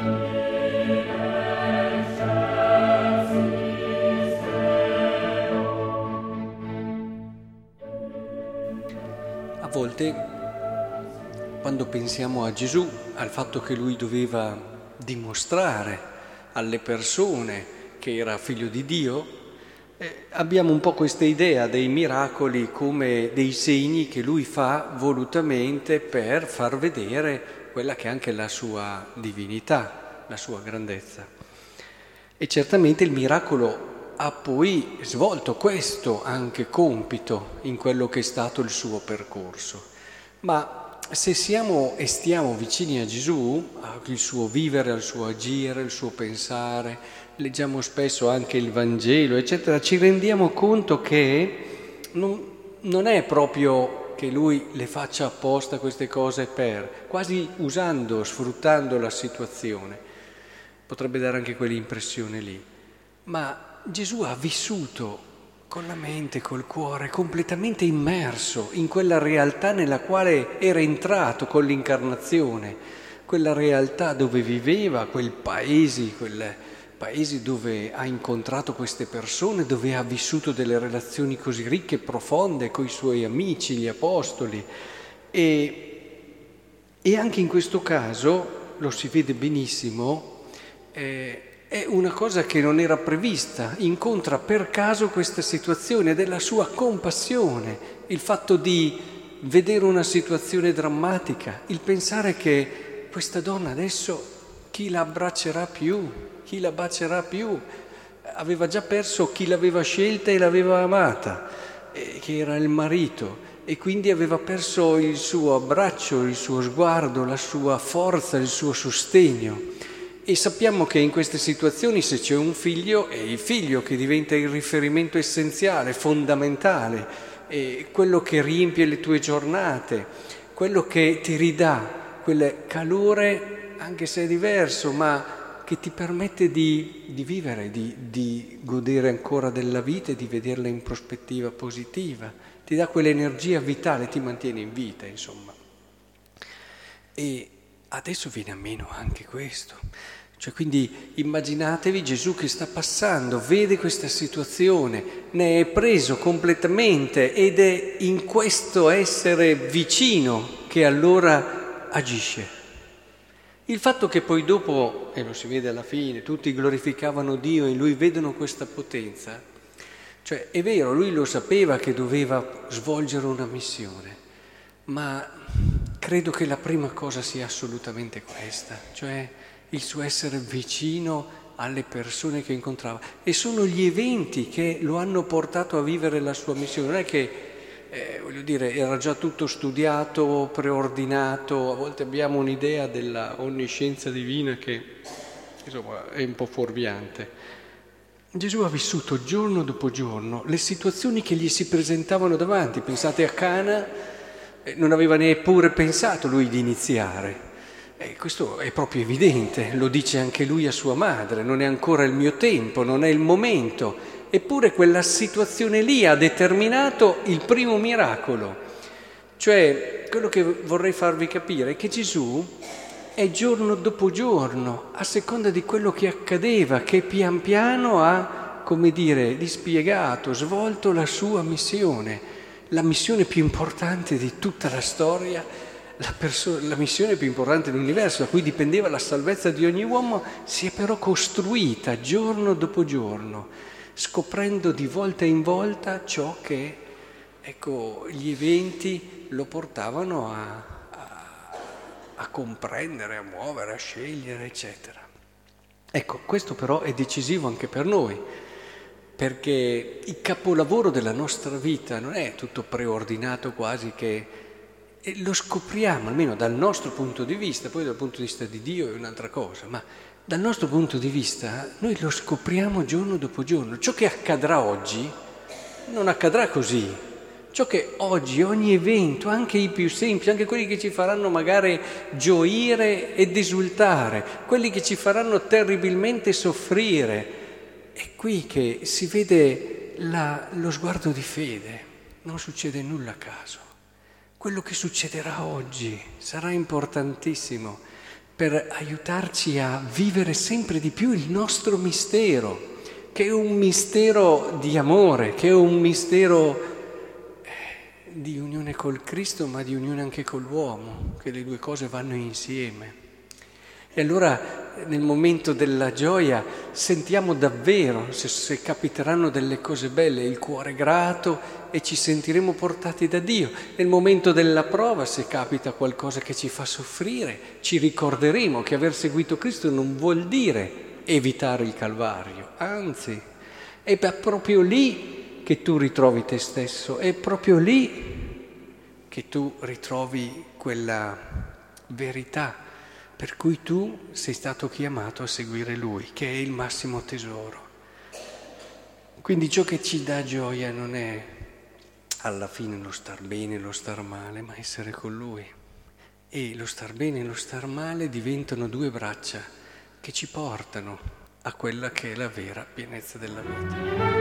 A volte quando pensiamo a Gesù, al fatto che lui doveva dimostrare alle persone che era figlio di Dio, eh, abbiamo un po' questa idea dei miracoli come dei segni che lui fa volutamente per far vedere quella che è anche la sua divinità, la sua grandezza. E certamente il miracolo ha poi svolto questo anche compito in quello che è stato il suo percorso. Ma se siamo e stiamo vicini a Gesù, al suo vivere, al suo agire, al suo pensare, leggiamo spesso anche il Vangelo, eccetera, ci rendiamo conto che non, non è proprio che lui le faccia apposta queste cose per, quasi usando, sfruttando la situazione. Potrebbe dare anche quell'impressione lì. Ma Gesù ha vissuto con la mente, col cuore, completamente immerso in quella realtà nella quale era entrato con l'incarnazione, quella realtà dove viveva, quel paese, quel paesi dove ha incontrato queste persone, dove ha vissuto delle relazioni così ricche e profonde con i suoi amici, gli apostoli. E, e anche in questo caso, lo si vede benissimo, eh, è una cosa che non era prevista, incontra per caso questa situazione della sua compassione, il fatto di vedere una situazione drammatica, il pensare che questa donna adesso chi la abbraccerà più, chi la bacerà più, aveva già perso chi l'aveva scelta e l'aveva amata, eh, che era il marito, e quindi aveva perso il suo abbraccio, il suo sguardo, la sua forza, il suo sostegno. E sappiamo che in queste situazioni se c'è un figlio è il figlio che diventa il riferimento essenziale, fondamentale, quello che riempie le tue giornate, quello che ti ridà quel calore, anche se è diverso, ma che ti permette di, di vivere, di, di godere ancora della vita e di vederla in prospettiva positiva, ti dà quell'energia vitale, ti mantiene in vita, insomma. E adesso viene a meno anche questo. Cioè, quindi immaginatevi Gesù che sta passando, vede questa situazione, ne è preso completamente ed è in questo essere vicino che allora agisce. Il fatto che poi dopo, e lo si vede alla fine, tutti glorificavano Dio e lui vedono questa potenza, cioè è vero, lui lo sapeva che doveva svolgere una missione, ma credo che la prima cosa sia assolutamente questa, cioè il suo essere vicino alle persone che incontrava e sono gli eventi che lo hanno portato a vivere la sua missione. Non è che, eh, voglio dire, era già tutto studiato, preordinato, a volte abbiamo un'idea della onniscienza divina che insomma è un po' fuorviante. Gesù ha vissuto giorno dopo giorno le situazioni che gli si presentavano davanti. Pensate a Cana, eh, non aveva neppure pensato lui di iniziare e questo è proprio evidente, lo dice anche lui a sua madre, non è ancora il mio tempo, non è il momento. Eppure quella situazione lì ha determinato il primo miracolo. Cioè, quello che vorrei farvi capire è che Gesù è giorno dopo giorno, a seconda di quello che accadeva, che pian piano ha, come dire, dispiegato, svolto la sua missione, la missione più importante di tutta la storia la, perso- la missione più importante dell'universo, da cui dipendeva la salvezza di ogni uomo, si è però costruita giorno dopo giorno, scoprendo di volta in volta ciò che ecco, gli eventi lo portavano a, a, a comprendere, a muovere, a scegliere, eccetera. Ecco, questo però è decisivo anche per noi, perché il capolavoro della nostra vita non è tutto preordinato quasi che lo scopriamo, almeno dal nostro punto di vista, poi dal punto di vista di Dio è un'altra cosa, ma dal nostro punto di vista noi lo scopriamo giorno dopo giorno. Ciò che accadrà oggi non accadrà così. Ciò che oggi, ogni evento, anche i più semplici, anche quelli che ci faranno magari gioire ed esultare, quelli che ci faranno terribilmente soffrire, è qui che si vede la, lo sguardo di fede. Non succede nulla a caso. Quello che succederà oggi sarà importantissimo per aiutarci a vivere sempre di più il nostro mistero, che è un mistero di amore, che è un mistero eh, di unione col Cristo, ma di unione anche con l'uomo, che le due cose vanno insieme. E allora nel momento della gioia sentiamo davvero, se, se, capiteranno delle cose belle, il cuore grato e ci sentiremo portati da Dio. Nel momento della prova, se capita qualcosa che ci fa soffrire, ci ricorderemo che aver seguito Cristo non vuol dire evitare il Calvario, anzi, è proprio lì che tu ritrovi te stesso, è proprio lì che tu ritrovi quella verità per cui tu sei stato chiamato a seguire Lui, che è il massimo tesoro. Quindi ciò che ci dà gioia non è alla fine lo star bene, lo star male, ma essere con Lui. E lo star bene e lo star male diventano due braccia che ci portano a quella che è la vera pienezza della vita.